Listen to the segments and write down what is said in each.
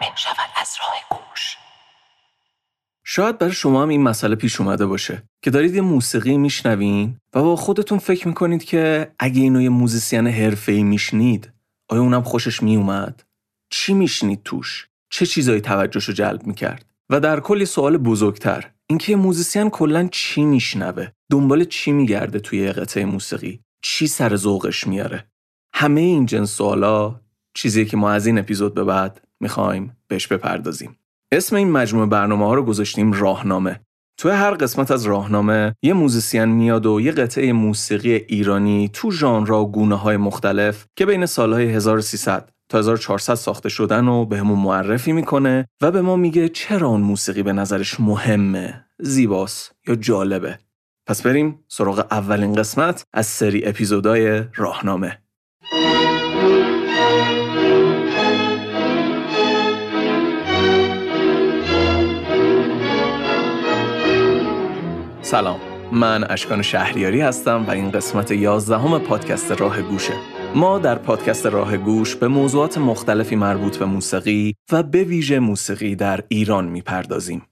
بشنود از راه گوش شاید برای شما هم این مسئله پیش اومده باشه که دارید یه موسیقی میشنوین و با خودتون فکر می‌کنید که اگه اینو یه موزیسین حرفه‌ای میشنید آیا اونم خوشش میومد؟ چی میشنید توش؟ چه چیزایی توجهشو جلب می‌کرد؟ و در کل سوال بزرگتر اینکه موزیسین کلا چی میشنوه؟ دنبال چی میگرده توی قطعه موسیقی؟ چی سر ذوقش میاره؟ همه این جنس سوالا چیزی که ما از این اپیزود به بعد می‌خوایم بهش بپردازیم. اسم این مجموعه برنامه ها رو گذاشتیم راهنامه. توی هر قسمت از راهنامه یه موزیسین میاد و یه قطعه موسیقی ایرانی تو ژانرها و گونه های مختلف که بین سالهای 1300 تا 1400 ساخته شدن و بهمون معرفی می‌کنه و به ما میگه چرا اون موسیقی به نظرش مهمه، زیباست یا جالبه. پس بریم سراغ اولین قسمت از سری اپیزودهای راهنامه. سلام. من اشکان شهریاری هستم و این قسمت 11 همه پادکست راه گوشه. ما در پادکست راه گوش به موضوعات مختلفی مربوط به موسیقی و به ویژه موسیقی در ایران می‌پردازیم.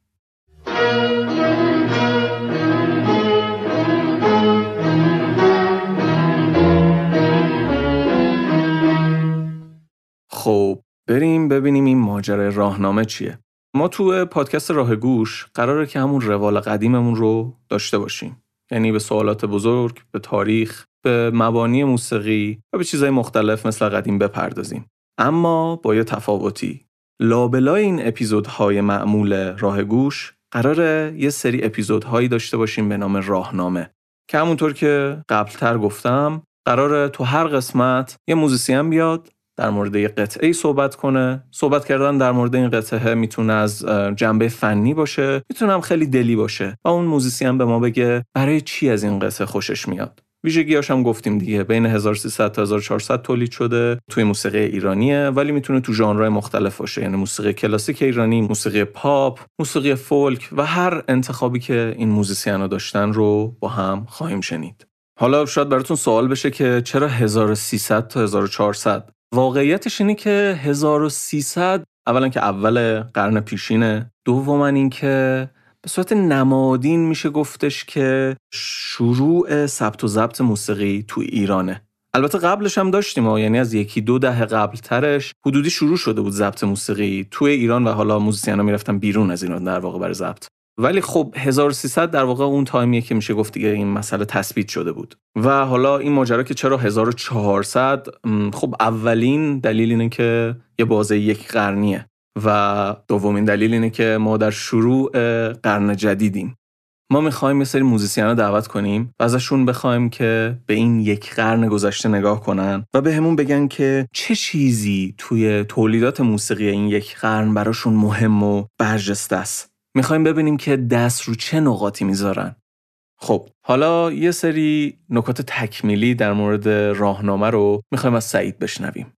خب بریم ببینیم این ماجرای راهنامه چیه. ما تو پادکست راه گوش قراره که همون روال قدیممون رو داشته باشیم. یعنی به سوالات بزرگ، به تاریخ، به مبانی موسیقی و به چیزهای مختلف مثل قدیم بپردازیم. اما با یه تفاوتی. لابلای این اپیزودهای معمول راه گوش قراره یه سری اپیزودهایی داشته باشیم به نام راهنامه. که همونطور که قبلتر گفتم قراره تو هر قسمت یه موزیسین بیاد در مورد یه قطعه صحبت کنه. صحبت کردن در مورد این قطعه می‌تونه از جنبه فنی باشه می‌تونه خیلی دلی باشه و اون موزیسین به ما بگه برای چی از این قطعه خوشش میاد. ویژگیاش هم گفتیم دیگه بین 1300 تا 1400 تولید شده توی موسیقی ایرانیه ولی می‌تونه تو ژانرهای مختلف باشه. یعنی موسیقی کلاسیک ایرانی موسیقی پاپ موسیقی فولک و هر انتخابی که این موزیسینا داشتن رو با هم خواهیم شنید. حالا شاید براتون سوال بشه که چرا 1300 تا 1400 واقعیتش اینه که 1300 اولا که اول قرن پیشینه دوما اینکه به صورت نمادین میشه گفتش که شروع ثبت و ضبط موسیقی تو ایرانه. البته قبلش هم داشتیم ها یعنی از یکی دو دهه قبل ترش حدودی شروع شده بود ضبط موسیقی توی ایران و حالا موزیسینا می‌رفتن بیرون از ایران در واقع برای ضبط. ولی خب 1300 در واقع اون تایمیه که میشه گفت دیگه این مسئله تثبیت شده بود. و حالا این ماجرا که چرا 1400 خب اولین دلیل اینه که یه بازه یک قرنیه و دومین دلیل اینه که ما در شروع قرن جدیدیم. ما می‌خوایم یه سری موزیسین رو دعوت کنیم و ازشون بخوایم که به این یک قرن گذشته نگاه کنن و به همون بگن که چه چیزی توی تولیدات موسیقی این یک قرن براشون مهم و برجسته است. می‌خوایم ببینیم که دست رو چه نقاطی می‌ذارن. خب حالا یه سری نکات تکمیلی در مورد راهنامه رو می‌خوایم از سعید بشنویم.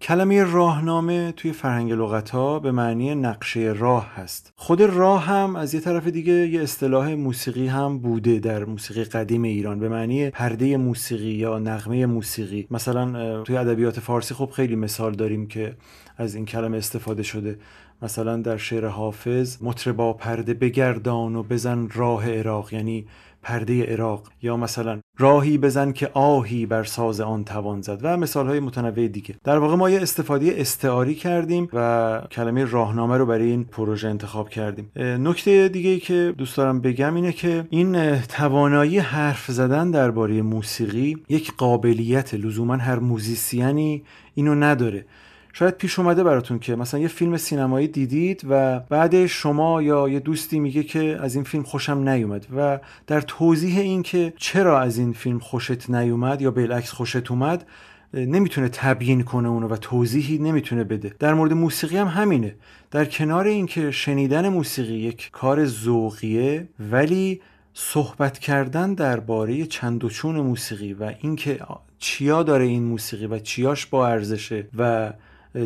کلمه راهنامه توی فرهنگ لغت ها به معنی نقشه راه هست. خود راه هم از یه طرف دیگه یه اصطلاح موسیقی هم بوده در موسیقی قدیم ایران. به معنی پرده موسیقی یا نغمه موسیقی. مثلا توی ادبیات فارسی خب خیلی مثال داریم که از این کلمه استفاده شده. مثلا در شعر حافظ مطربا پرده بگردان و بزن راه عراق یعنی پرده عراق. یا مثلا راهی بزن که آهی بر ساز آن توان زد. و مثال های متنوع دیگه. در واقع ما یه استفاده استعاری کردیم و کلمه راهنامه رو برای این پروژه انتخاب کردیم. نکته دیگه ای که دوست دارم بگم اینه که این توانایی حرف زدن درباره موسیقی یک قابلیت. لزوما هر موزیسیانی اینو نداره. شاید پیش اومده براتون که مثلا یه فیلم سینمایی دیدید و بعد شما یا یه دوستی میگه که از این فیلم خوشم نیومد و در توضیح این که چرا از این فیلم خوشت نیومد یا بالعکس خوشت اومد نمی‌تونه تبیین کنه اونو و توضیحی نمی‌تونه بده. در مورد موسیقی هم همینه. در کنار اینکه شنیدن موسیقی یک کار ذوقیه ولی صحبت کردن درباره چند و چون موسیقی و اینکه چیا داره این موسیقی و چیاش با ارزشه و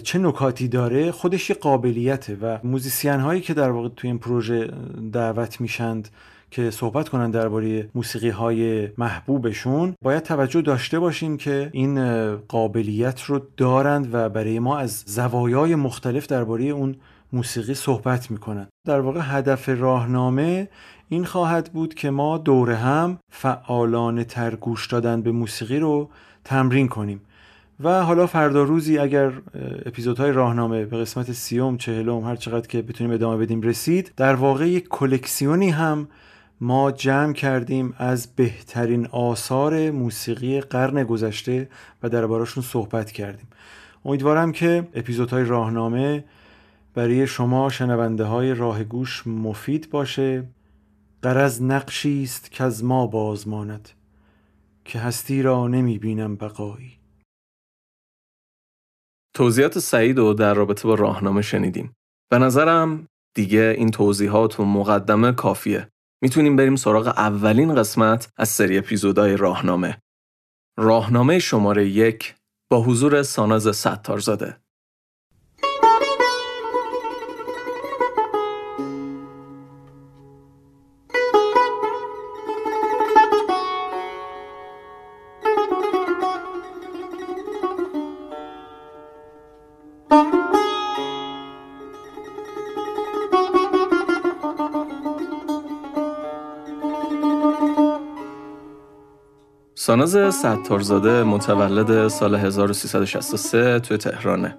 چه نکاتی داره خودش یه قابلیته و موزیسین هایی که در واقع توی این پروژه دعوت میشند که صحبت کنن درباره موسیقی های محبوبشون باید توجه داشته باشیم که این قابلیت رو دارند و برای ما از زوایای مختلف درباره اون موسیقی صحبت می‌کنن. در واقع هدف راهنامه این خواهد بود که ما دوره هم فعالانه تر گوش دادن به موسیقی رو تمرین کنیم. و حالا فردا روزی اگر اپیزودهای راهنامه به قسمت سیوم چهلم هر چقدر که بتونیم ادامه بدیم رسید در واقع یک کلکسیونی هم ما جمع کردیم از بهترین آثار موسیقی قرن گذشته و درباراشون صحبت کردیم. امیدوارم که اپیزودهای راهنامه برای شما شنونده های راه گوش مفید باشه. قرض نقشی است که از ما بازماند که هستی را نمی بینم بقایی. توضیحات سعید رو در رابطه با راهنامه شنیدیم. به نظرم دیگه این توضیحات و مقدمه کافیه. می‌تونیم بریم سراغ اولین قسمت از سری اپیزودهای راهنامه. راهنامه شماره یک با حضور ساناز ستارزاده. ساناز ستارزاده متولد سال 1363 توی تهرانه.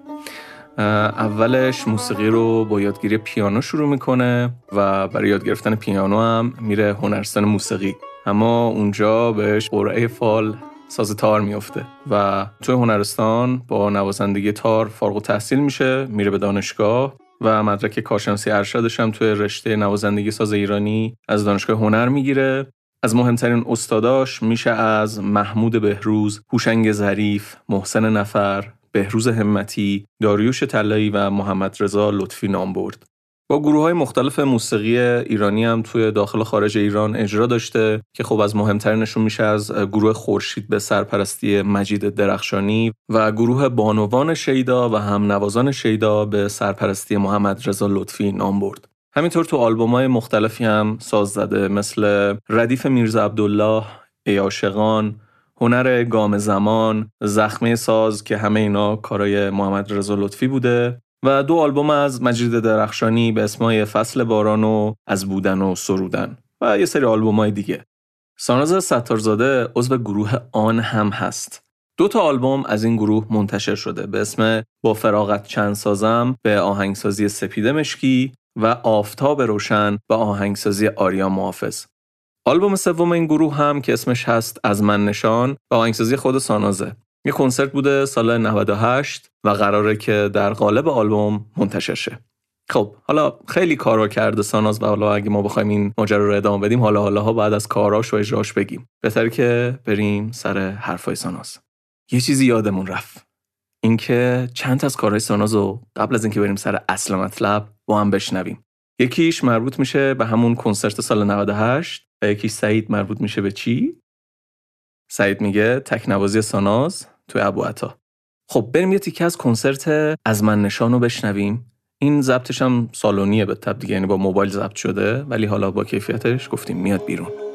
اولش موسیقی رو با یادگیری پیانو شروع می‌کنه و برای یاد گرفتن پیانو هم میره هنرستان موسیقی. اما اونجا بهش قرعه فال ساز تار میفته و توی هنرستان با نوازندگی تار فارغ تحصیل میشه میره به دانشگاه و مدرک کارشناسی ارشدش هم توی رشته نوازندگی ساز ایرانی از دانشگاه هنر می‌گیره. از مهمترین استاداش میشه از محمود بهروز، هوشنگ ظریف، محسن نفر، بهروز همتی، داریوش طلایی و محمد رضا لطفی نام برد. با گروه های مختلف موسیقی ایرانی هم توی داخل و خارج ایران اجرا داشته که خب از مهمترینشون میشه از گروه خورشید به سرپرستی مجید درخشانی و گروه بانوان شیدا و هم نوازان شیدا به سرپرستی محمد رضا لطفی نام برد. همینطور تو آلبوم های مختلفی هم ساز زده مثل ردیف میرزا عبدالله، عاشقان، هنر گام زمان، زخمه ساز که همه اینا کارای محمد رضا لطفی بوده و دو آلبوم از مجید درخشانی به اسمای فصل باران و از بودن و سرودن و یه سری آلبوم های دیگه. ساناز ستارزاده عضو گروه آن هم هست. دو تا آلبوم از این گروه منتشر شده به اسم با فراغت چند سازم به آهنگسازی سپیده مشکی و آفتاب روشن و آهنگسازی آریا محافظ. آلبوم سوم این گروه هم که اسمش هست از من نشان و آهنگسازی خود سانازه. یه کنسرت بوده سال 98 و قراره که در قالب آلبوم منتشر شه. خب حالا خیلی کارا کرده ساناز و حالا اگه ما بخوایم این ماجرا رو ادامه بدیم حالا حالا ها بعد از کاراش و اجراش بگیم بهتر که بریم سر حرفای ساناز یه چیزی یادمون رفت اینکه چند از کارهای ساناز رو قبل از اینکه بریم سر اصل مطلب با هم بشنویم. یکیش مربوط میشه به همون کنسرت سال 98 و یکیش سعید مربوط میشه به چی؟ سعید میگه تکنوازی ساناز توی ابو عطا. خب بریم یه تیکه از کنسرت از من نشان رو بشنویم. این ضبطش هم سالونیه به تب دیگه یعنی با موبایل ضبط شده ولی حالا با کیفیتش گفتیم میاد بیرون.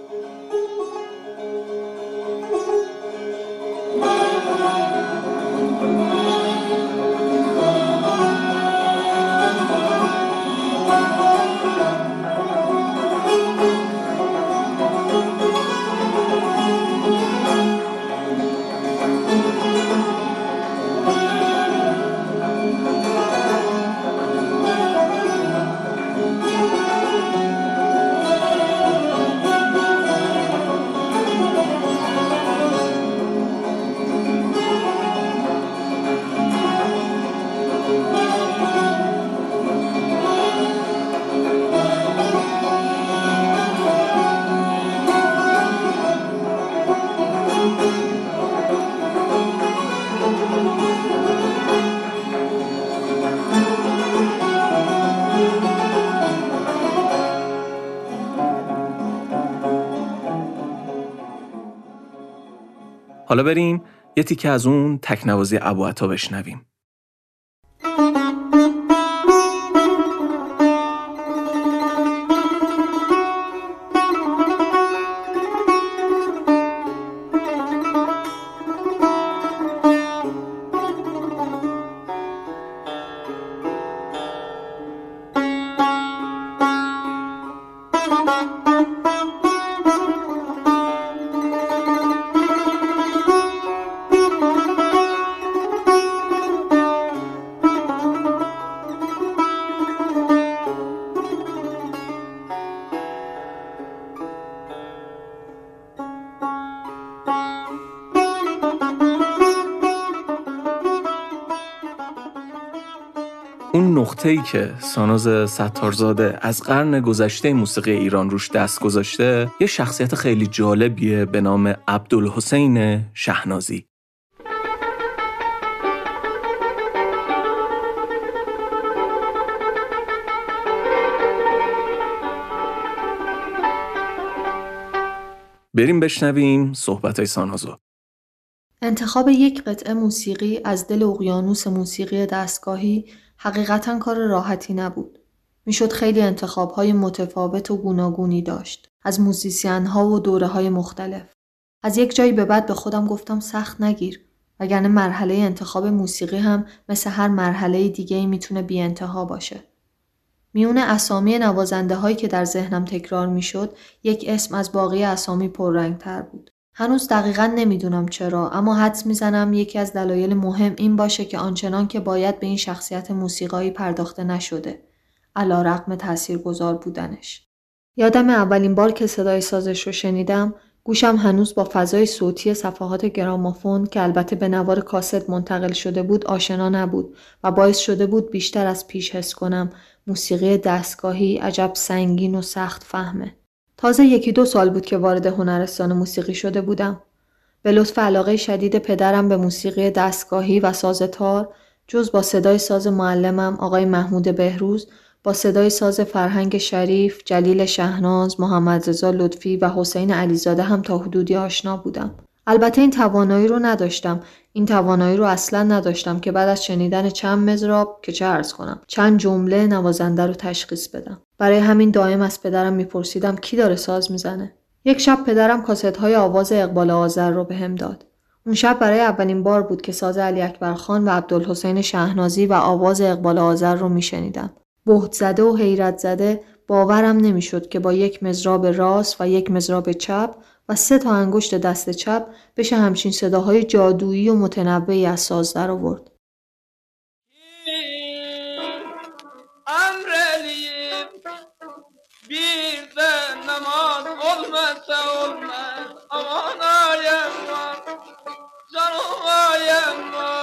حالا بریم یه تیکه از اون تکنوازی ابو عطا بشنویم. ای که ساناز ستارزاده از قرن گذشته موسیقی ایران روش دست گذاشته یه شخصیت خیلی جالبیه به نام عبدالحسین شهنازی. بریم بشنویم صحبت های سانازو انتخاب یک قطعه موسیقی از دل اقیانوس موسیقی دستگاهی حقیقتا کار راحتی نبود. می‌شد خیلی انتخاب های متفاوت و گوناگونی داشت. از موزیسین ها و دوره های مختلف. از یک جایی به بعد به خودم گفتم سخت نگیر. وگرنه مرحله انتخاب موسیقی هم مثل هر مرحله دیگه می‌تونه بی انتها باشه. میون اسامی نوازنده هایی که در ذهنم تکرار می‌شد یک اسم از باقی اسامی پررنگ تر بود. هنوز دقیقا نمی‌دونم چرا اما حدس می‌زنم یکی از دلایل مهم این باشه که آنچنان که باید به این شخصیت موسیقایی پرداخته نشده. علا رقم تأثیر گذار بودنش. یادم اولین بار که صدای سازش رو شنیدم گوشم هنوز با فضای صوتی صفحات گرامافون که البته به نوار کاست منتقل شده بود آشنا نبود و باعث شده بود بیشتر از پیش حس کنم موسیقی دستگاهی عجب سنگین و سخت فهمه. تازه یکی دو سال بود که وارد هنرستان موسیقی شده بودم. به لطف علاقه شدید پدرم به موسیقی دستگاهی و ساز تار جز با صدای ساز معلمم آقای محمود بهروز با صدای ساز فرهنگ شریف، جلیل شهناز، محمد رضا لطفی و حسین علیزاده هم تا حدودی آشنا بودم. البته این توانایی رو نداشتم این توانایی رو اصلا نداشتم که بعد از شنیدن چند مزراب که چه ارز کنم چند جمله نوازنده رو تشخیص بدم برای همین دائم از پدرم میپرسیدم کی داره ساز می‌زنه. یک شب پدرم کاست های آواز اقبال آذر رو به هم داد. اون شب برای اولین بار بود که ساز علی اکبر خان و عبدالحسین شهنازی و آواز اقبال آذر رو میشنیدم. بهت زده و حیرت زده باورم نمی‌شد که با یک مزراب راست و یک مزراب چپ و سه تا انگشت دست چپ بشه همچین صداهای جادویی و متنوعی از ساز در آورد. olmazsa olmaz. Aman ayem var. Canım ayem var.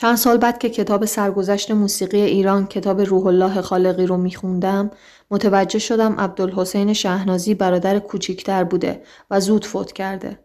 چند سال بعد که کتاب سرگذشت موسیقی ایران کتاب روح الله خالقی رو میخوندم متوجه شدم عبدالحسین شهنازی برادر کوچیکتر بوده و زود فوت کرده.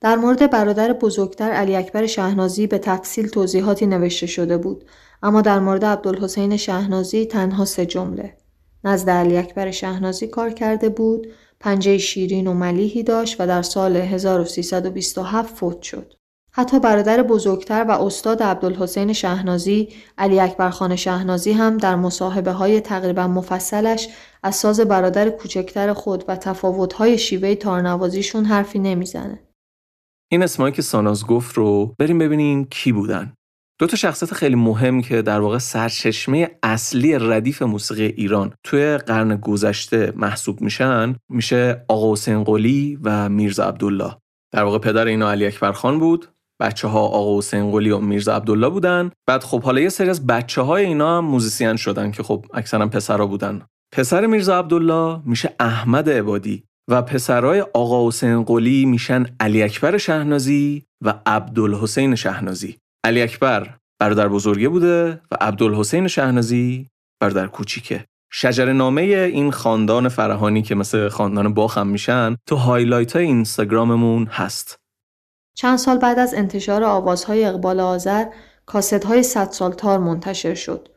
در مورد برادر بزرگتر علی اکبر شهنازی به تفصیل توضیحاتی نوشته شده بود اما در مورد عبدالحسین شهنازی تنها سه جمله. نزد علی اکبر شهنازی کار کرده بود، پنجه شیرین و ملیحی داشت و در سال 1327 فوت شد. حتی برادر بزرگتر و استاد عبدالحسین شهنازی علی اکبر شهنازی هم در مصاحبه های تقریبا مفصلش از ساز برادر کوچکتر خود و تفاوت های شیوه تارنوازیشون حرفی نمی‌زنه. این اسمایی که ساناز گفت رو بریم ببینیم کی بودن. دو تا شخصیت خیلی مهم که در واقع سرچشمه اصلی ردیف موسیقی ایران توی قرن گذشته محسوب میشن میشه آقا حسین قلی و میرزا عبدالله. در واقع پدر اینا علی اکبر خان بود بچه ها آقا حسین قلی و میرزا عبدالله بودن. بعد خب حالا یه سری از بچه های اینا هم موزیسین شدن که خب اکثرا پسرا بودن. پسر میرزا عبدالله میشه احمد عبادی و پسرای آقا حسین قلی میشن علی اکبر شهنازی و عبدالحسین شهنازی. علی اکبر برادر بزرگه بوده و عبدالحسین شهنازی برادر کوچیکه. شجره نامه این خاندان فراهانی که مثل خاندان باخ هم میشن تو highlight های اینستاگراممون هست. چند سال بعد از انتشار آوازهای اقبال آذر کاست های صد سال تار منتشر شد.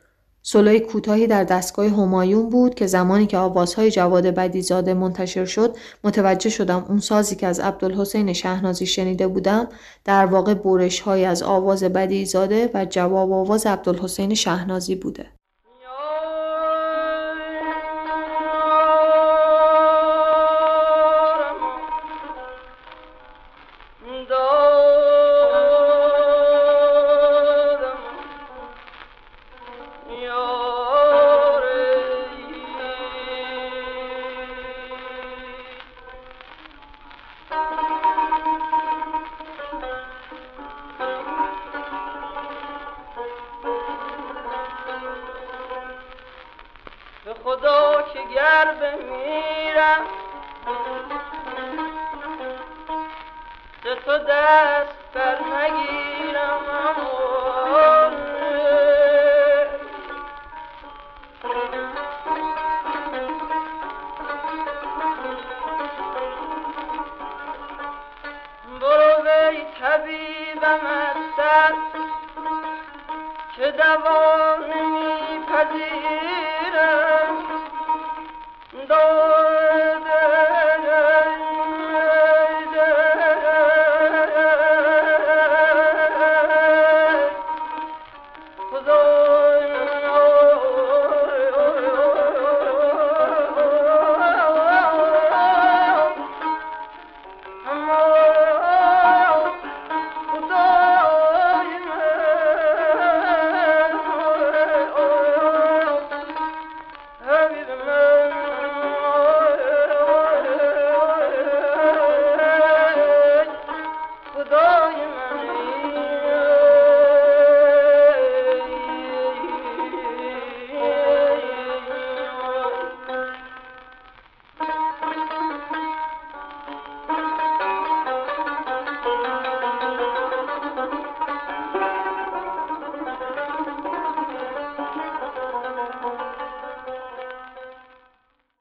سولوی کوتاهی در دستگاه همایون بود که زمانی که آوازهای جواد بدیزاده منتشر شد متوجه شدم اون سازی که از عبدالحسین شهنازی شنیده بودم در واقع بورش های از آواز بدیزاده و جواب آواز عبدالحسین شهنازی بوده.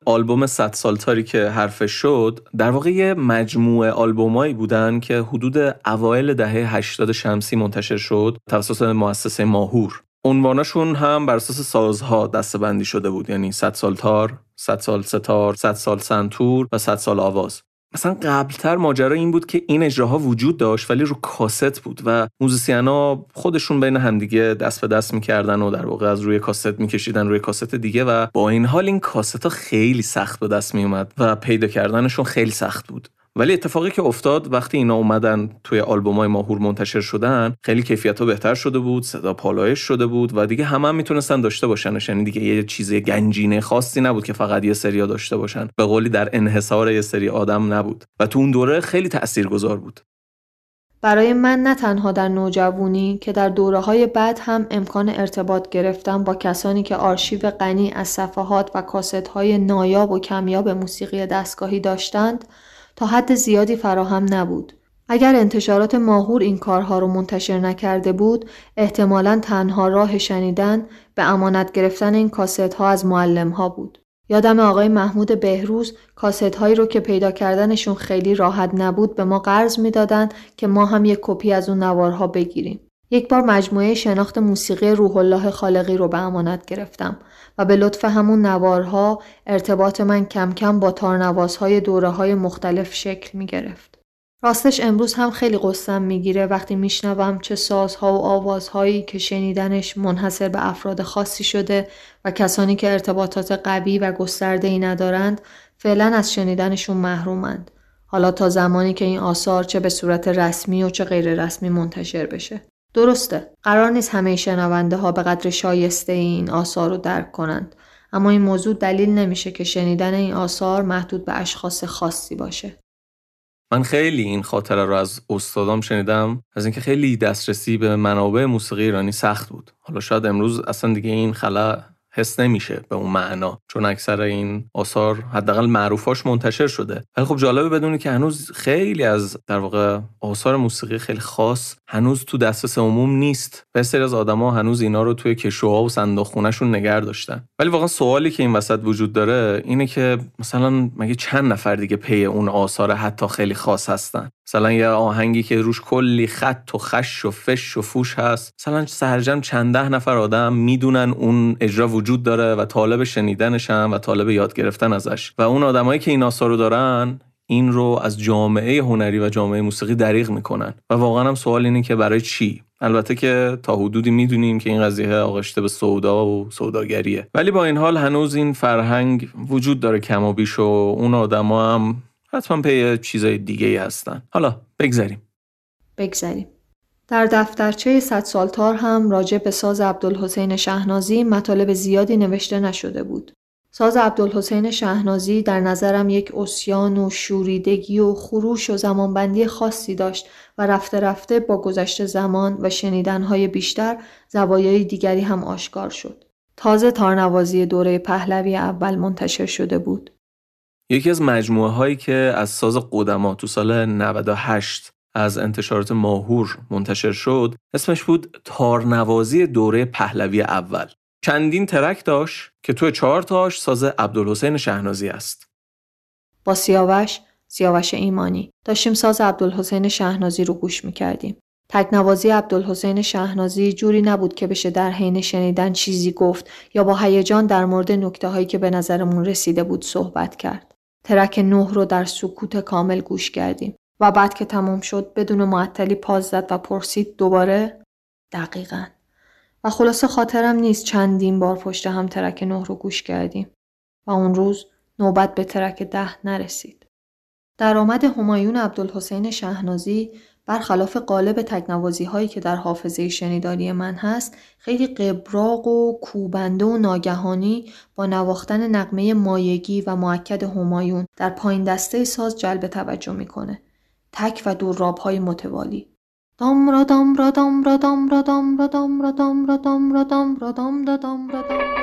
آلبوم 100 سال تاری که حرفش شد در واقع یه مجموعه آلبومایی بودن که حدود اوایل دهه 80 شمسی منتشر شد توسط مؤسسه ماهور عنوانشون هم بر اساس سازها دستبندی شده بود یعنی 100 سال تار، 100 سال ستار، 100 سال سنتور و 100 سال آواز. مثلا قبلتر ماجرا این بود که این اجراها وجود داشت ولی رو کاست بود و موزیسینا خودشون بین همدیگه دست به دست می‌کردن و در واقع از روی کاست میکشیدن روی کاست دیگه و با این حال این کاست ها خیلی سخت به دست میومد و پیدا کردنشون خیلی سخت بود. ولی اتفاقی که افتاد وقتی اینا اومدن توی های ماهور منتشر شدن خیلی کیفیت ها بهتر شده بود صدا پالایش شده بود و دیگه همه هم می‌تونستن داشته باشنش. یعنی دیگه یه چیز گنجینه خاصی نبود که فقط یه سری داشته باشن. به قولی در انحصار یه سری آدم نبود. و تو اون دوره خیلی تاثیرگذار بود. برای من نه تنها در نوجوانی که در دوره های بعد هم امکان ارتباط گرفتم با کسانی که آرشیو غنی از صفحات و کاست های نایاب و کمیاب موسیقی دستگاهی داشتند تا حد زیادی فراهم نبود. اگر انتشارات ماهور این کارها رو منتشر نکرده بود، احتمالا تنها راه شنیدن به امانت گرفتن این کاست ها از معلم ها بود. یادم آقای محمود بهروز کاست هایی رو که پیدا کردنشون خیلی راحت نبود به ما قرض می‌دادند که ما هم یک کپی از اون نوارها بگیریم. یک بار مجموعه شناخت موسیقی روح الله خالقی رو به امانت گرفتم و به لطف همون نوارها ارتباط من کم کم با تارنوازهای دوره های مختلف شکل می گرفت. راستش امروز هم خیلی قصم می‌گیره وقتی میشنوم چه سازها و آوازهایی که شنیدنش منحصر به افراد خاصی شده و کسانی که ارتباطات قوی و گسترده ای ندارند فعلا از شنیدنشون محرومند. حالا تا زمانی که این آثار چه به صورت رسمی و چه غیر رسمی منتشر بشه. درسته قرار نیست همه شنونده ها به قدر شایسته این آثار رو درک کنند. اما این موضوع دلیل نمیشه که شنیدن این آثار محدود به اشخاص خاصی باشه. من خیلی این خاطره رو از استادام شنیدم از اینکه خیلی دسترسی به منابع موسیقی ایرانی سخت بود. حالا شاید امروز اصلا دیگه این خلا حس نمیشه به اون معنا چون اکثر این آثار حداقل معروفاش منتشر شده. ولی خب جالبه بدونی که هنوز خیلی از در واقع آثار موسیقی خیلی خاص هنوز تو دسترس عموم نیست. و سری از آدما هنوز اینا رو توی کشوها و صندوق خونهشون نگه داشتن. ولی واقعا سوالی که این وسط وجود داره اینه که مثلا مگه چند نفر دیگه پی اون آثار حتی خیلی خاص هستن؟ مثلا یه آهنگی که روش کلی خط و خش و فش و فوش هست. مثلا سرجم چند ده نفر آدم می‌دونن اون اجرا وجود داره و طالب شنیدنشن و طالب یاد گرفتن ازش. و اون آدمایی که این آثار رو دارن این رو از جامعه هنری و جامعه موسیقی دریغ می‌کنن. و واقعا هم سوال اینه که برای چی؟ البته که تا حدودی می‌دونیم که این قضیه آغشته به سودا و سوداگریه. ولی با این حال هنوز این فرهنگ وجود داره کم و بیش و اون آدما هم حتما پی چیزای دیگه ای هستن حالا بگذریم بگذریم در دفترچه صد سالتار هم راجع به ساز عبدالحسین شهنازی مطالب زیادی نوشته نشده بود. ساز عبدالحسین شهنازی در نظرم یک اسیان و شوریدگی و خروش و زمانبندی خاصی داشت و رفته رفته با گذشت زمان و شنیدنهای بیشتر زوایای دیگری هم آشکار شد. تازه تارنوازی دوره پهلوی اول منتشر شده بود. یکی از مجموعه هایی که از ساز قدما تو سال 98 از انتشارات ماهور منتشر شد اسمش بود تارنوازی دوره پهلوی اول. چندین ترک داشت که تو چهار تاش ساز عبدالحسین شهنازی است. با سیاوش سیاوش ایمانی داشتیم ساز عبدالحسین شهنازی رو گوش می‌کردیم. تکنوازی عبدالحسین شهنازی جوری نبود که بشه در حین شنیدن چیزی گفت یا با هیجان در مورد نکته هایی که به نظرمون رسیده بود صحبت کرد. ترک نه رو در سکوت کامل گوش کردیم و بعد که تمام شد بدون معطلی پاز زد و پرسید دوباره دقیقا و خلاصه خاطرم نیست چندین بار پشت هم ترک نه رو گوش کردیم و اون روز نوبت به ترک ده نرسید. درآمد همایون عبدالحسین شهنازی برخلاف قالب تکنوازی هایی که در حافظه شنیداری من هست خیلی قبراق و کوبنده و ناگهانی با نواختن نقمه مایگی و معکد همایون در پایین دسته ساز جلب توجه می‌کنه. تک و دوراب های متوالی. دام را دام را دام را دام را دام را دام را دام را دام را دام را دام را دام را دام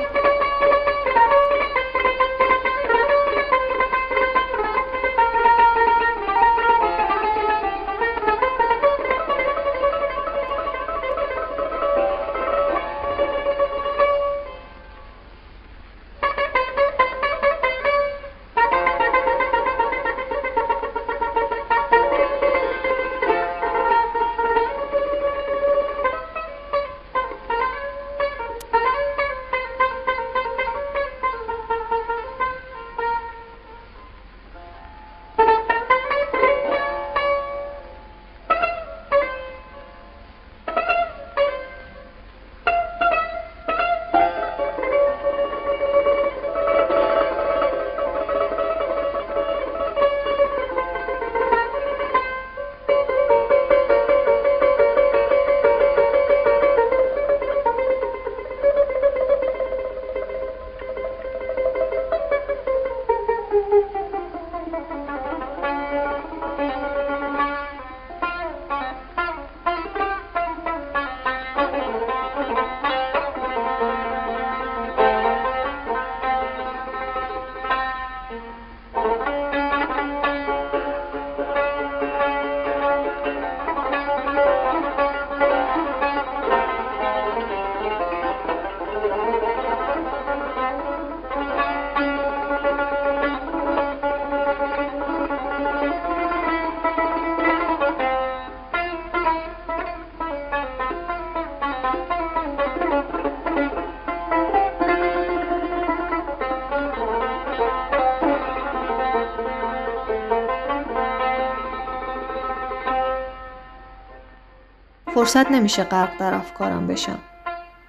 فرصت نمیشه غرق در افکارم بشم.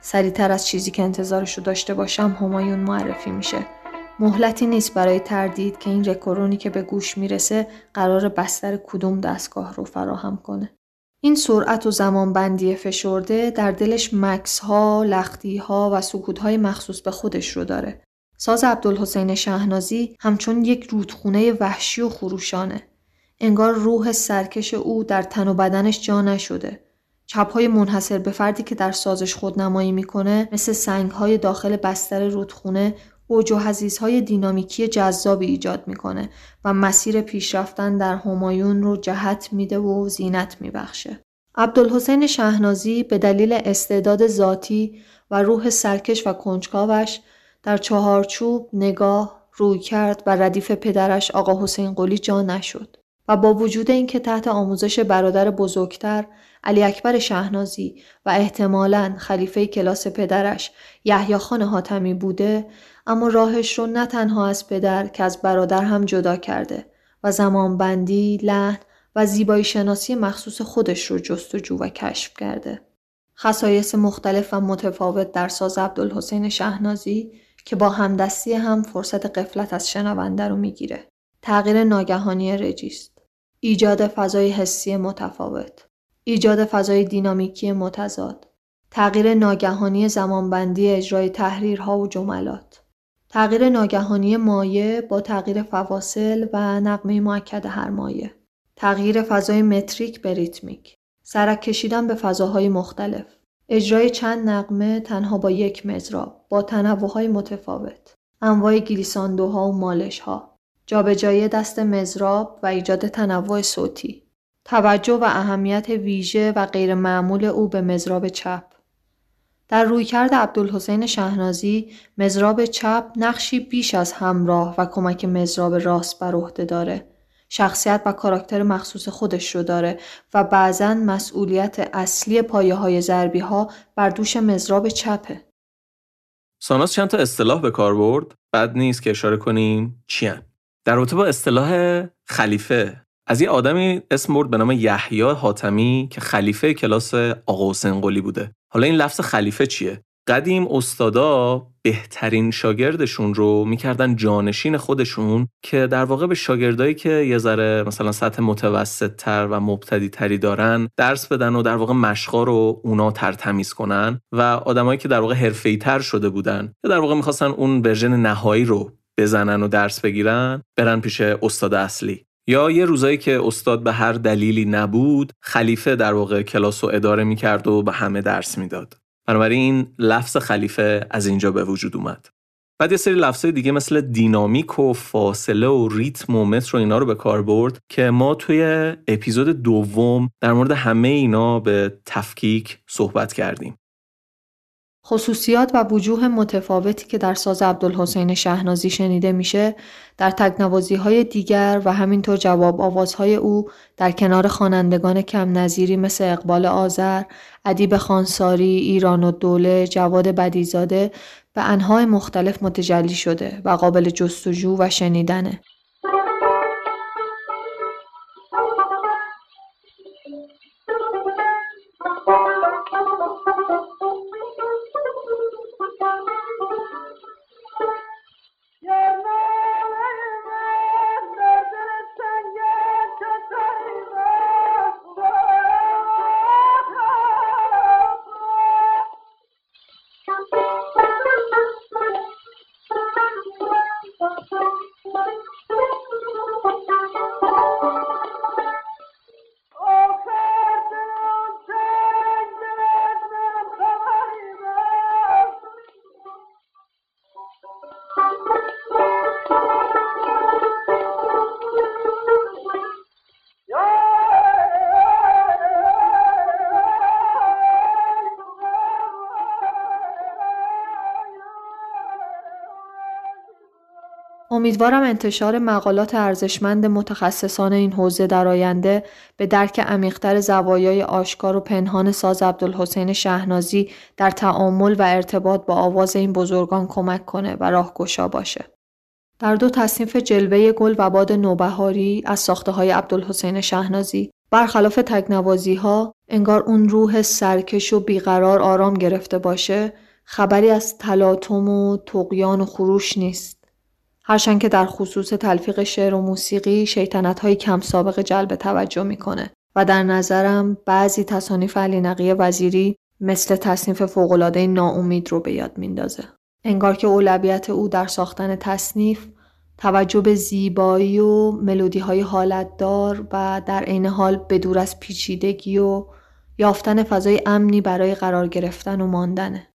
سریعتر از چیزی که انتظارشو داشته باشم همایون معرفی میشه. مهلتی نیست برای تردید که این رکورونی که به گوش می‌رسه قرار بستر کدوم دستگاه رو فراهم کنه. این سرعت و زمان بندی فشرده در دلش مکس ها، لختی ها و سکوت های مخصوص به خودش رو داره. ساز عبدالحسین شهنازی همچون یک رودخونه وحشی و خروشانه. انگار روح سرکش او در تن و بدنش جا نشده. چپهای منحصر به فردی که در سازش خودنمایی می‌کنه مثل سنگهای داخل بستر رودخونه اوج و حزیزهای دینامیکی جذابی ایجاد می‌کنه و مسیر پیشرفتن در همایون رو جهت میده و زینت میبخشه. عبدالحسین شهنازی به دلیل استعداد ذاتی و روح سرکش و کنجکاوش در چهارچوب نگاه روی کرد و ردیف پدرش آقا حسین قلی جا نشد و با وجود اینکه تحت آموزش برادر بزرگتر علی اکبر شهنازی و احتمالاً خلیفه کلاس پدرش یحیی خان حاتمی بوده اما راهش رو نه تنها از پدر که از برادر هم جدا کرده و زمانبندی، لحن و زیبایی شناسی مخصوص خودش رو جستجو و کشف کرده. خصایص مختلف و متفاوت در ساز عبدالحسین شهنازی که با همدستی هم فرصت قفلت از شنونده رو می‌گیره. تغییر ناگهانی رجیست. ایجاد فضای حسی متفاوت. ایجاد فضای دینامیکی متضاد. تغییر ناگهانی زمانبندی اجرای تحریرها و جملات. تغییر ناگهانی مایه با تغییر فواصل و نقمه معکد هر مایه. تغییر فضای متریک به ریتمیک. سرک کشیدن به فضاهای مختلف. اجرای چند نقمه تنها با یک مزراب با تنوعهای متفاوت انواع گلیساندوها و مالشها جابجایی دست مزراب و ایجاد تنوع صوتی توجه و اهمیت ویژه و غیرمعمول او به مزراب چپ. در رویکرد عبدالحسین شهنازی مزراب چپ نقشی بیش از همراه و کمک مزراب راست بر عهده داره. شخصیت و کاراکتر مخصوص خودش رو داره و بعضا مسئولیت اصلی پایه های زربی ها بر دوش مزراب چپه. ساناس چند تا اصطلاح به کار برد؟ بد نیست که اشاره کنیم چیان در رابطه با اصطلاح خلیفه از یه آدمی اسم برد به نام یحیی حاتمی که خلیفه کلاس آقا حسین قلی بوده. حالا این لفظ خلیفه چیه؟ قدیم استادا بهترین شاگردشون رو می‌کردن جانشین خودشون که در واقع به شاگردایی که یه ذره مثلا سطح متوسط تر و مبتدی تری دارن درس بدن و در واقع مشقا رو اونا ترتمیز کنن و آدمایی که در واقع حرفه‌ای تر شده بودن یا در واقع می‌خواستن اون ورژن نهایی رو بزنن و درس بگیرن برن پیش استاد اصلی. یا یه روزایی که استاد به هر دلیلی نبود خلیفه در واقع کلاس رو اداره می‌کرد و به همه درس می‌داد. بنابراین این لفظ خلیفه از اینجا به وجود اومد. بعد یه سری لفظای دیگه مثل دینامیک و فاصله و ریتم و متر و اینا رو به کار برد که ما توی اپیزود دوم در مورد همه اینا به تفکیک صحبت کردیم. خصوصیات و وجوه متفاوتی که در ساز عبدالحسین شهنازی شنیده میشه در تکنوازی های دیگر و همینطور جواب آوازهای او در کنار خوانندگان کم نظیری مثل اقبال آذر، ادیب خانساری، ایران و دوله، جواد بدیزاده به انهای مختلف متجلی شده و قابل جستجو و شنیدنه. امیدوارم انتشار مقالات ارزشمند متخصصان این حوزه در آینده به درک عمیقتر زوایای آشکار و پنهان ساز عبدالحسین شهنازی در تعامل و ارتباط با آواز این بزرگان کمک کنه و راهگشا باشه. در دو تصنیف جلوه گل و باد نوبهاری از ساخته های عبدالحسین شهنازی برخلاف تکنوازی ها انگار اون روح سرکش و بیقرار آرام گرفته باشه خبری از تلاطم و تقیان و خروش نیست. هرچند که در خصوص تلفیق شعر و موسیقی شیطنت های کم سابق جلب توجه می‌کنه و در نظرم بعضی تصانیف علی نقی وزیری مثل تصنیف فوقالعاده ناامید رو به یاد میندازه. انگار که اولویت او در ساختن تصنیف توجه به زیبایی و ملودی های حالتدار و در عین حال به دور از پیچیدگی و یافتن فضای امنی برای قرار گرفتن و ماندنه.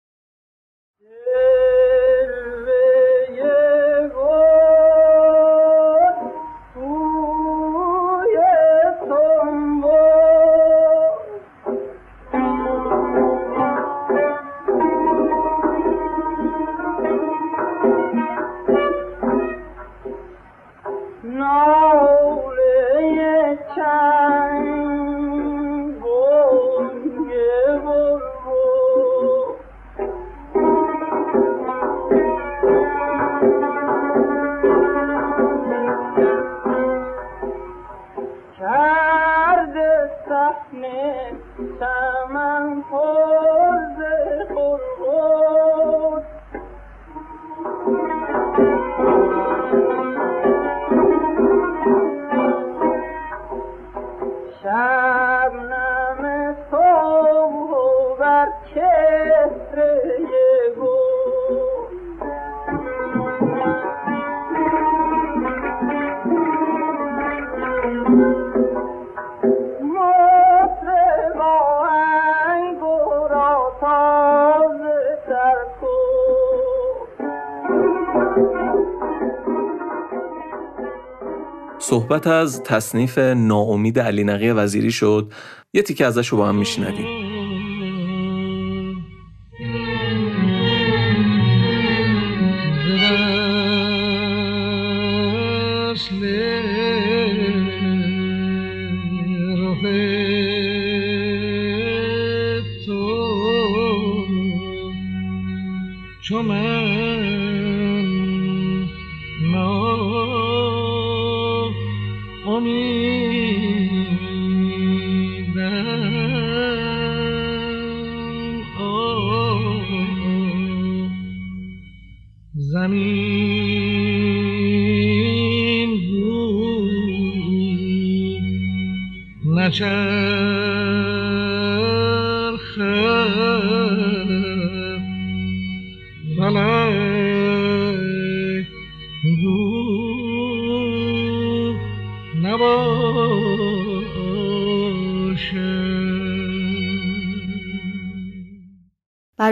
صحبت از تصنیف ناامید علی نقی وزیری شد. یه تیکه ازش رو با هم میشنویم.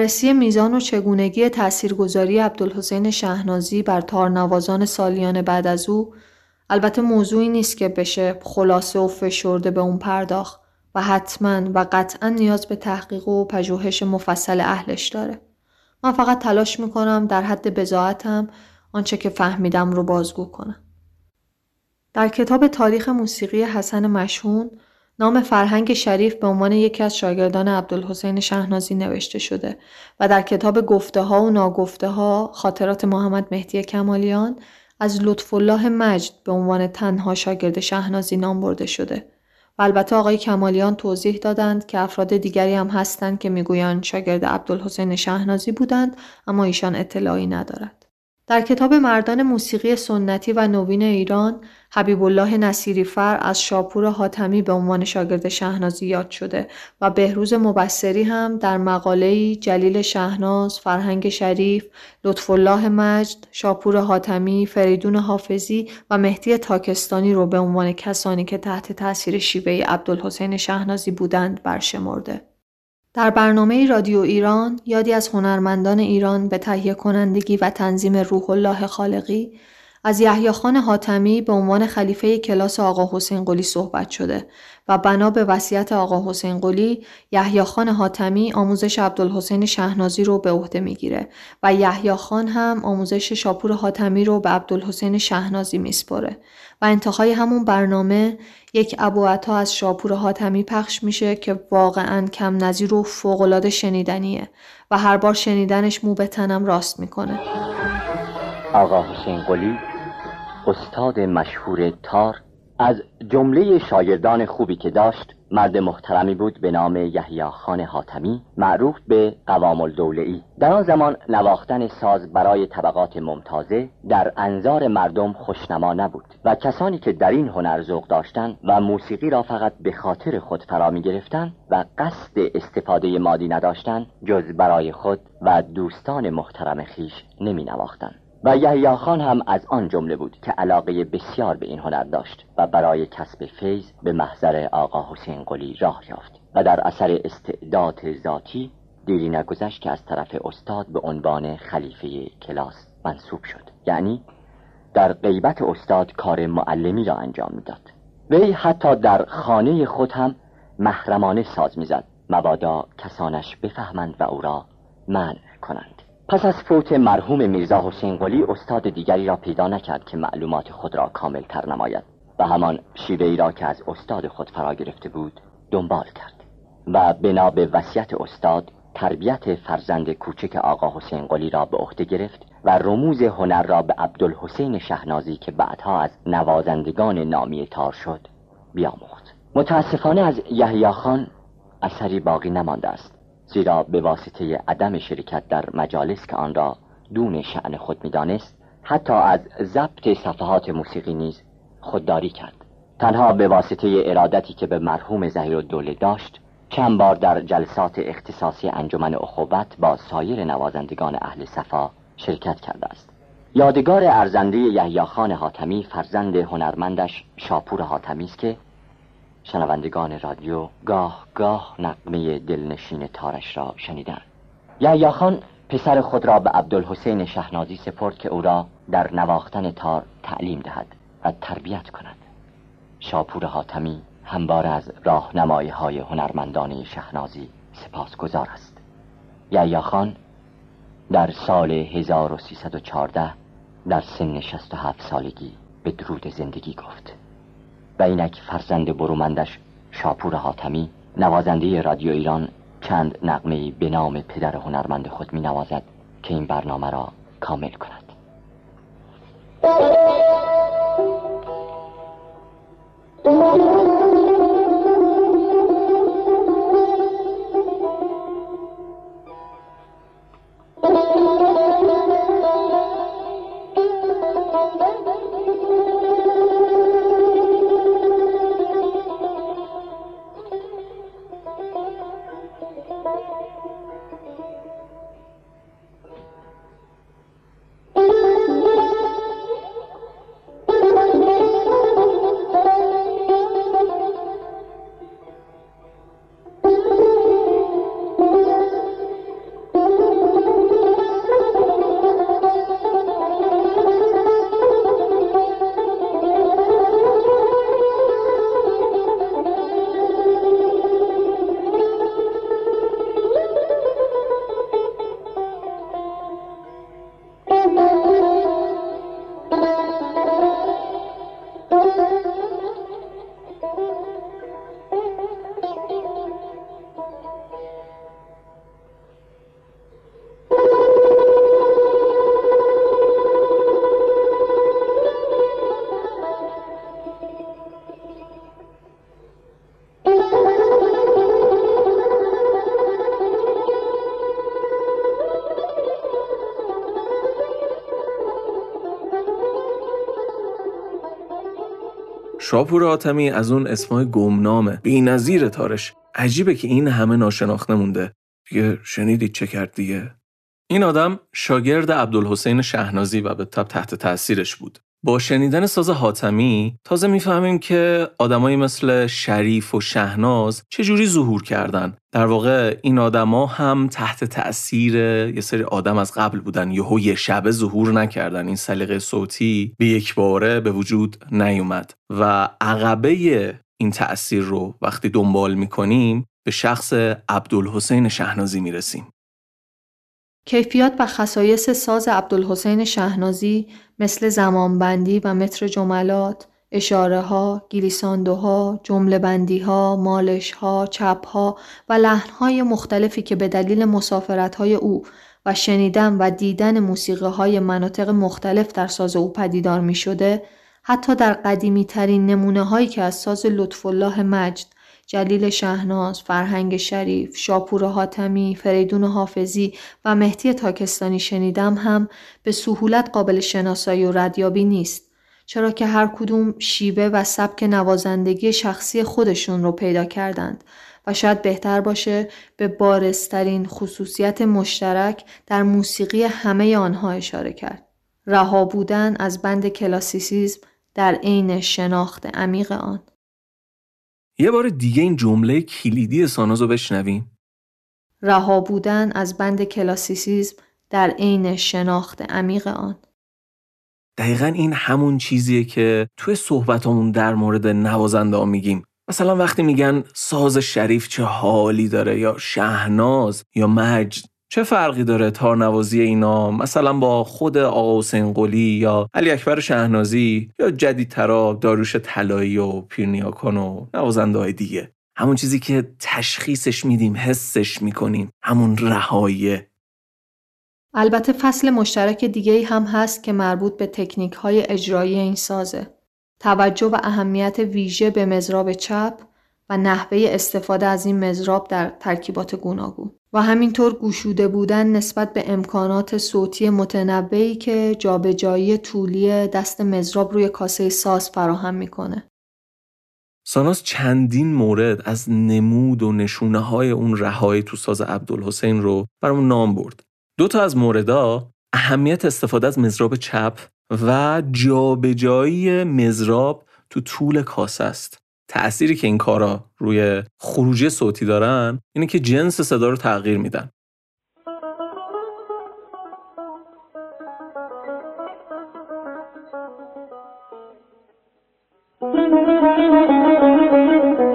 بررسی میزان و چگونگی تاثیرگذاری عبدالحسین شهنازی بر تارنوازان سالیان بعد از او البته موضوعی نیست که بشه خلاصه و فشرده به اون پرداخت و حتما و قطعا نیاز به تحقیق و پژوهش مفصل اهلش داره. من فقط تلاش می‌کنم در حد بزاعتم آنچه که فهمیدم رو بازگو کنم. در کتاب تاریخ موسیقی حسن مشهون نام فرهنگ شریف به عنوان یکی از شاگردان عبدالحسین شهنازی نوشته شده و در کتاب گفته ها و ناگفته ها خاطرات محمد مهدی کمالیان از لطف الله مجد به عنوان تنها شاگرد شهنازی نام برده شده و البته آقای کمالیان توضیح دادند که افراد دیگری هم هستند که می‌گویند شاگرد عبدالحسین شهنازی بودند اما ایشان اطلاعی ندارد. در کتاب مردان موسیقی سنتی و نوین ایران حبیب الله نصیری فر از شاپور حاتمی به عنوان شاگرد شهنازی یاد شده و بهروز مبصری هم در مقاله‌ای جلیل شهناز، فرهنگ شریف، لطف الله مجد، شاپور حاتمی، فریدون حافظی و مهدی تاکستانی رو به عنوان کسانی که تحت تاثیر شیوه عبدالحسین شهنازی بودند برشمرده. در برنامه رادیو ایران یادی از هنرمندان ایران به تهیه کنندگی و تنظیم روح الله خالقی از یحیی خان حاتمی به عنوان خلیفه کلاس آقا حسین قلی صحبت شده و بنا به وصیت آقا حسین قلی یحیی خان حاتمی آموزش عبدالحسین شهنازی رو به عهده می‌گیره و یحیی خان هم آموزش شاپور حاتمی رو به عبدالحسین شهنازی میسپره و انتهای همون برنامه یک ابوعطا از شاپور حاتمی پخش میشه که واقعا کم نظیر و فوقالعاده شنیدنیه و هر بار شنیدنش مو به تنم راست می‌کنه. آقا حسین قلی استاد مشهور تار از جمله شاگردان خوبی که داشت مرد محترمی بود به نام یحیی خان حاتمی معروف به قوام الدوله‌ای. در آن زمان نواختن ساز برای طبقات ممتازه در انظار مردم خوشنما نبود و کسانی که در این هنر ذوق داشتند و موسیقی را فقط به خاطر خود فرا می گرفتند و قصد استفاده مادی نداشتند جز برای خود و دوستان محترم خیش نمی نواختند و یحیی خان هم از آن جمله بود که علاقه بسیار به این هنر داشت و برای کسب فیض به محضر آقا حسین قلی راه یافت و در اثر استعداد ذاتی دیری نگذشت که از طرف استاد به عنوان خلیفه کلاس منصوب شد. یعنی در غیبت استاد کار معلمی را انجام می‌داد. وی حتی در خانه خود هم محرمانه ساز می‌زد. مبادا کسانش بفهمند و او را منع کنند. پس از فوت مرحوم میرزا حسین قلی استاد دیگری را پیدا نکرد که معلومات خود را کامل تر نماید. و همان شیوه ای را که از استاد خود فرا گرفته بود دنبال کرد. و بنا به وصیت استاد تربیت فرزند کوچک آقا حسین قلی را به عهده گرفت و رموز هنر را به عبدالحسین شهنازی که بعدها از نوازندگان نامی تار شد بیاموخت. متاسفانه از یحیی خان اثری باقی نمانده است. زیرا به واسطه عدم شرکت در مجالس که آن را دون شعن خود می‌دانست حتی از ضبط صفحات موسیقی نیز خودداری کرد. تنها به واسطه ارادتی که به مرحوم زهیر الدوله داشت چند بار در جلسات اختصاصی انجمن اخوت با سایر نوازندگان اهل صفا شرکت کرده است. یادگار ارزنده یحیی خان حاتمی فرزند هنرمندش شاپور حاتمی است که شنوندگان رادیو گاه گاه نقمه دلنشین تارش را شنیدند. یحیی خان پسر خود را به عبدالحسین شهنازی سپرد که او را در نواختن تار تعلیم دهد و تربیت کند. شاپور حاتمی هموار از راهنمایی های هنرمندان شهنازی سپاسگزار است. یحیی خان در سال 1314 در سن 67 سالگی به درود زندگی گفت. و اینک فرزند برومندش شاپور حاتمی نوازنده رادیو ایران چند نقمه به نام پدر هنرمند خود می نوازد که این برنامه را کامل کند. شاپور آتمی از اون اسمای گمنامه. بی نظیر تارش. عجیبه که این همه ناشناخته مونده. دیگه شنیدید چه کرد دیگه؟ این آدم شاگرد عبدالحسین شهنازی و به تب تحت تاثیرش بود. با شنیدن ساز حاتمی تازه می‌فهمیم که آدمایی مثل شریف و شهناز چجوری ظهور کردن. در واقع این آدما هم تحت تأثیر یه سری آدم از قبل بودن. یهو یه شبه ظهور نکردن. این سلیقه صوتی به یک باره به وجود نیومد. و عقبه این تأثیر رو وقتی دنبال می‌کنیم به شخص عبدالحسین شهنازی می‌رسیم. کیفیات و خصایص ساز عبدالحسین شهنازی مثل زمانبندی و متر جملات، اشاره ها، گلیساندوها، جمله بندی ها، مالش ها، چپ ها و لحن های مختلفی که به دلیل مسافرت های او و شنیدن و دیدن موسیقی های مناطق مختلف در ساز او پدیدار می شده، حتی در قدیمی ترین نمونه هایی که از ساز لطف الله مجد جلیل شهناز، فرهنگ شریف، شاپور حاتمی، فریدون حافظی و مهدی تاکستانی شنیدم هم به سهولت قابل شناسایی و ردیابی نیست. چرا که هر کدوم شیوه و سبک نوازندگی شخصی خودشون رو پیدا کردند و شاید بهتر باشه به بارسترین خصوصیت مشترک در موسیقی همه آنها اشاره کرد. رها بودن از بند کلاسیسیزم در عین شناخت عمیق آن. یه بار دیگه این جمله کلیدی ساناز رو بشنویم. رها بودن از بند کلاسیسیزم در عین شناخت عمیق آن. دقیقا این همون چیزیه که توی صحبتامون در مورد نوازنده ها میگیم. مثلا وقتی میگن ساز شریف چه حالی داره یا شهناز یا مجد چه فرقی داره تارنوازی اینا؟ مثلا با خود آقا حسین قلی یا علی اکبر شهنازی یا جدیدترا داروش طلایی و پیرنیاکان و نوازنده های دیگه. همون چیزی که تشخیصش میدیم حسش می‌کنیم. همون رهاییه. البته فصل مشترک دیگه هم هست که مربوط به تکنیک های اجرایی این سازه. توجه و اهمیت ویژه به مزراب چپ و نحوه استفاده از این مزراب در ترکیبات گوناگون و همینطور گوشوده بودن نسبت به امکانات صوتی متنوعی که جابجایی طولی دست مزراب روی کاسه ساز فراهم می‌کنه. ساناس چندین مورد از نمود و نشونه های اون رهایی تو ساز عبدالحسین رو برامون نام برد. دو تا از موردها اهمیت استفاده از مزراب چپ و جابجایی مزراب تو طول کاسه است. تأثیری که این کارا روی خروجی صوتی دارن اینه که جنس صدا رو تغییر میدن.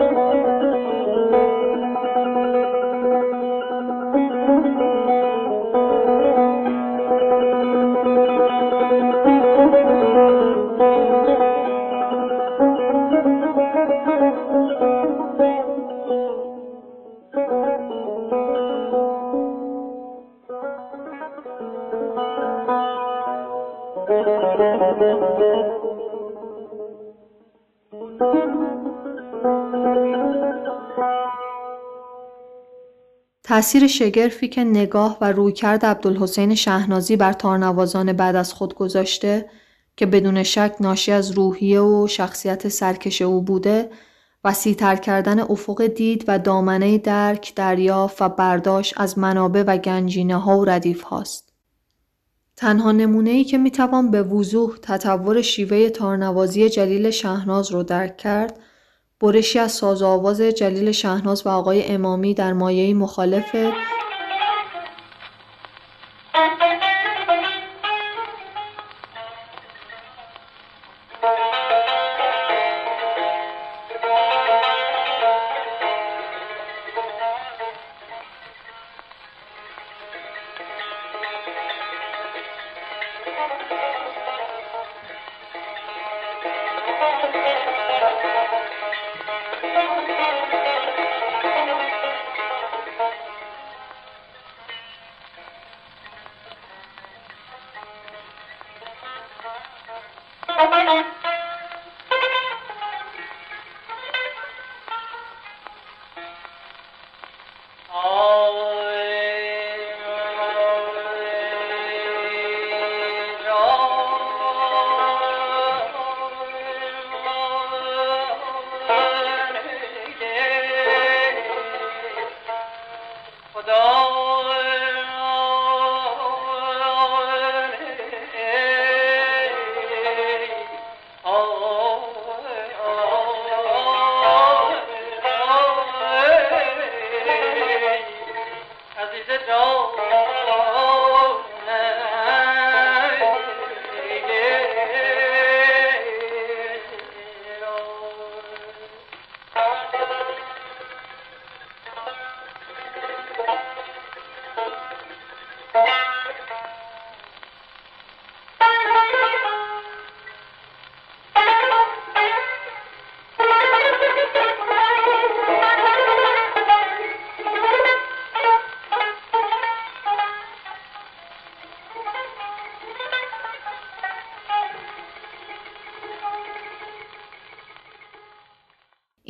تأثیر شگرفی که نگاه و رویکرد عبدالحسین شهنازی بر تارنوازان بعد از خود گذاشته که بدون شک ناشی از روحیه و شخصیت سرکش او بوده وسیعتر کردن افق دید و دامنه درک دریافت و برداشت از منابع و گنجینه ها و ردیف هاست. تنها نمونه ای که می‌توان به وضوح تطور شیوه تارنوازی جلیل شهناز رو درک کرد برشی از ساز آواز جلیل شهناز و آقای امامی در مایه مخالف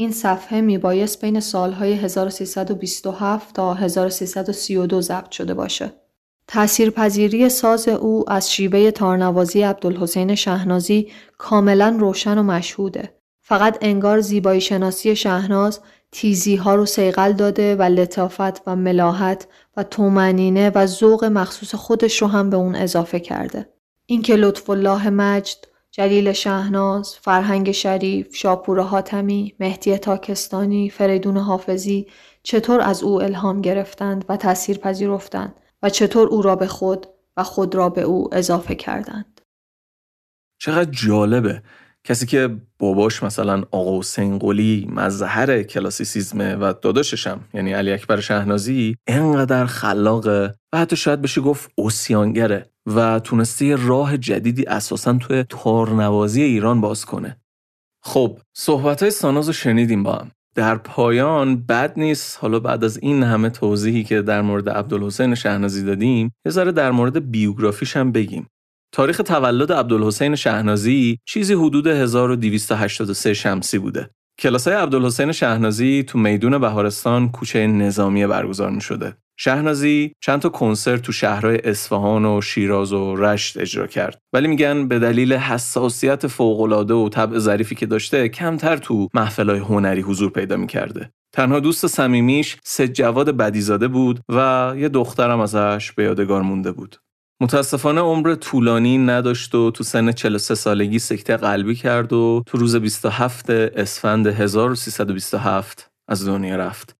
این صفحه میبایست بین سالهای 1327 تا 1332 ضبط شده باشه. تأثیرپذیری ساز او از شیوه تارنوازی عبدالحسین شهنازی کاملا روشن و مشهوده. فقط انگار زیبایی شناسی شهناز تیزی ها رو سیقل داده و لطافت و ملاحت و تومنینه و ذوق مخصوص خودش رو هم به اون اضافه کرده. اینکه لطف الله مجد جلیل شهناز، فرهنگ شریف، شاپور حاتمی، مهدی تاکستانی، فریدون حافظی چطور از او الهام گرفتند و تأثیر پذیرفتند و چطور او را به خود و خود را به او اضافه کردند. چقدر جالبه کسی که باباش مثلا آقا حسین قلی مظهر کلاسیسیزمه و داداششم یعنی علی اکبر شهنازی انقدر خلاقه و حتی شاید بشه گفت اوسیانگره و تونسته راه جدیدی اساسا توی تارنوازی ایران باز کنه. خب صحبت های ساناز رو شنیدیم با هم. در پایان بد نیست حالا بعد از این همه توضیحی که در مورد عبدالحسین شهنازی دادیم یه ذره در مورد بیوگرافیش هم بگیم. تاریخ تولد عبدالحسین شهنازی چیزی حدود 1283 شمسی بوده. کلاسای عبدالحسین شهنازی تو میدون بهارستان کوچه نظامی برگزار می شده. شهنازی چند تا کنسرت تو شهرهای اصفهان و شیراز و رشت اجرا کرد ولی میگن به دلیل حساسیت فوقالعاده و طبع ظریفی که داشته کمتر تو محفلهای هنری حضور پیدا می‌کرده تنها دوست صمیمیش سید جواد بدیزاده بود و یه دخترم ازش به یادگار مونده بود متاسفانه عمر طولانی نداشت و تو سن 43 سالگی سکته قلبی کرد و تو روز 27 اسفند 1327 از دنیا رفت.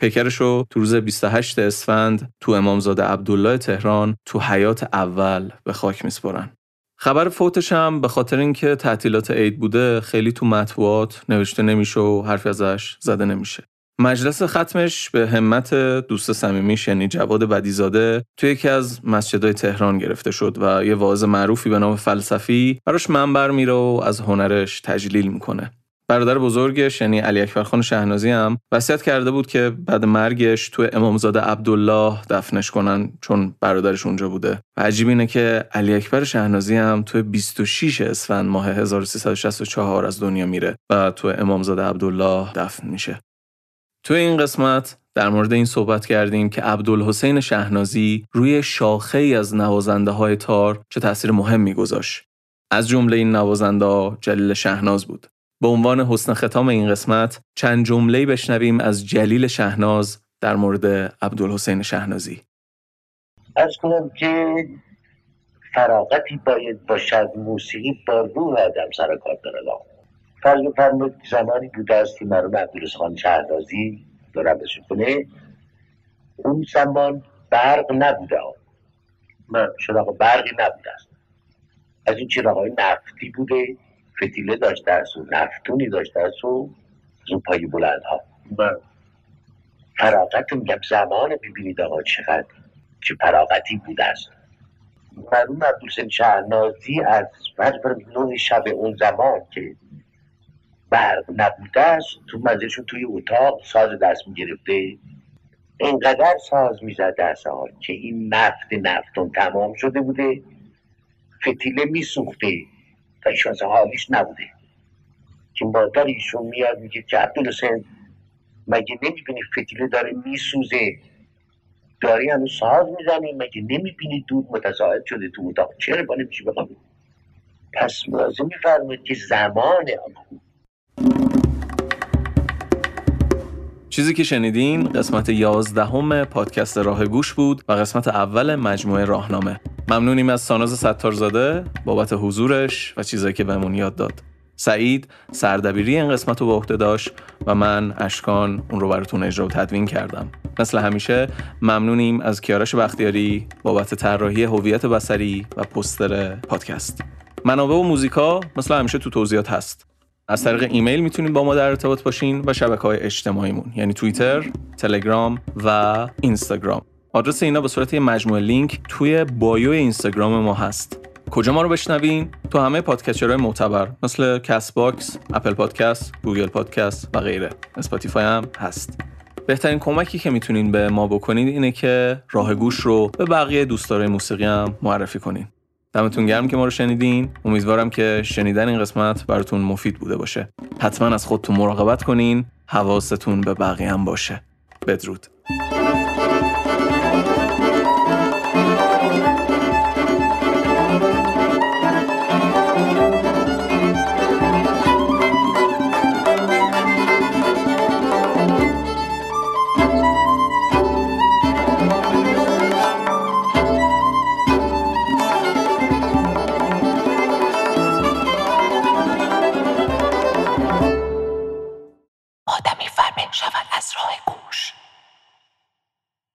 پیکرش رو تو روز 28 اسفند تو امامزاده عبدالله تهران تو حیات اول به خاک میسپرن. خبر فوتش هم به خاطر اینکه تعطیلات عید بوده خیلی تو مطبوعات نوشته نمیشه و حرفی ازش زده نمیشه. مجلس ختمش به همت دوست صمیمیش یعنی جواد بدیزاده توی یکی از مسجدهای تهران گرفته شد و یه واعظ معروفی به نام فلسفی براش منبر میره و از هنرش تجلیل می‌کنه. برادر بزرگش یعنی علی اکبر خان شهنازی هم وصیت کرده بود که بعد مرگش تو امامزاده عبدالله دفنش کنن چون برادرش اونجا بوده و عجیب اینه که علی اکبر شهنازی هم تو 26 اسفند ماه 1364 از دنیا میره و تو امامزاده عبدالله دفن میشه تو این قسمت در مورد این صحبت کردیم که عبدالحسین شهنازی روی شاخه ای از نوازنده های تار چه تاثیر مهمی گذاشت. از جمله این نوازنده جلیل شهناز بود. به عنوان حسن ختام این قسمت چند جمله بشنویم از جلیل شهناز در مورد عبدالحسین شهنازی. از کنم که فراغتی باید باشد موسیقی با روح آدم سر کار داره فرض بفرمایید زمانی بوده است که مرحوم عبدالرزاق شهرازی دارم کنه اون زمان برق نبوده من چراغ برقی نبوده است. از این چراغ نفتی بوده فتیله داشته است و نفتونی داشته است و از پای بلند ها فراغت میگم زمان ببینید آقا چقدر چه فراغتی بوده است. مرحوم عبدالحسین شهرنازی از فرض نوع شب اون زمان که برق نبوده است. تو منزلشون توی اتاق ساز دست می‌گرفته. اینقدر ساز می‌زده است که این نفت نفتون تمام شده بوده. فتیله میسوخته تا ایشون حالیش نبوده. که مادر ایشون میاد میگه که عبدالحسین مگه نمی‌بینی فتیله داره میسوزه؟ داری هنوز ساز می‌زنی؟ مگه نمی‌بینی دود متساعد شده تو اتاق؟ چرا با نمیشه بخوام پس ملازم میفرمید که زمان چیزی که شنیدین قسمت یازدهم پادکست راه گوش بود و قسمت اول مجموعه راهنامه. ممنونیم از ساناز ستارزاده بابت حضورش و چیزایی که بهمون یاد داد. سعید سردبیری این قسمت رو به عهده داشت و من اشکان اون رو براتون اجرا و تدوین کردم. مثل همیشه ممنونیم از کیارش بختیاری بابت طراحی هویت بسری و پستر پادکست. منابع و موزیکا مثل همیشه تو توضیحات هست. از طریق ایمیل می‌تونید با ما در ارتباط باشین و شبکه های اجتماعیمون یعنی توییتر، تلگرام و اینستاگرام. آدرس اینا به صورت یه مجموعه لینک توی bio اینستاگرام ما هست. کجا ما رو بشنوین؟ تو همه podcaster های معتبر مثل Castbox، Apple Podcast، Google Podcast و غیره. Spotify هم هست. بهترین کمکی که می‌تونین به ما بکنید اینه که راه گوش رو به بقیه دوستدارای موسیقی هم معرفی کنین. دمتون گرم که ما رو شنیدین. امیدوارم که شنیدن این قسمت براتون مفید بوده باشه. حتما از خودتون مراقبت کنین. حواستون به بقیه هم باشه. بدرود.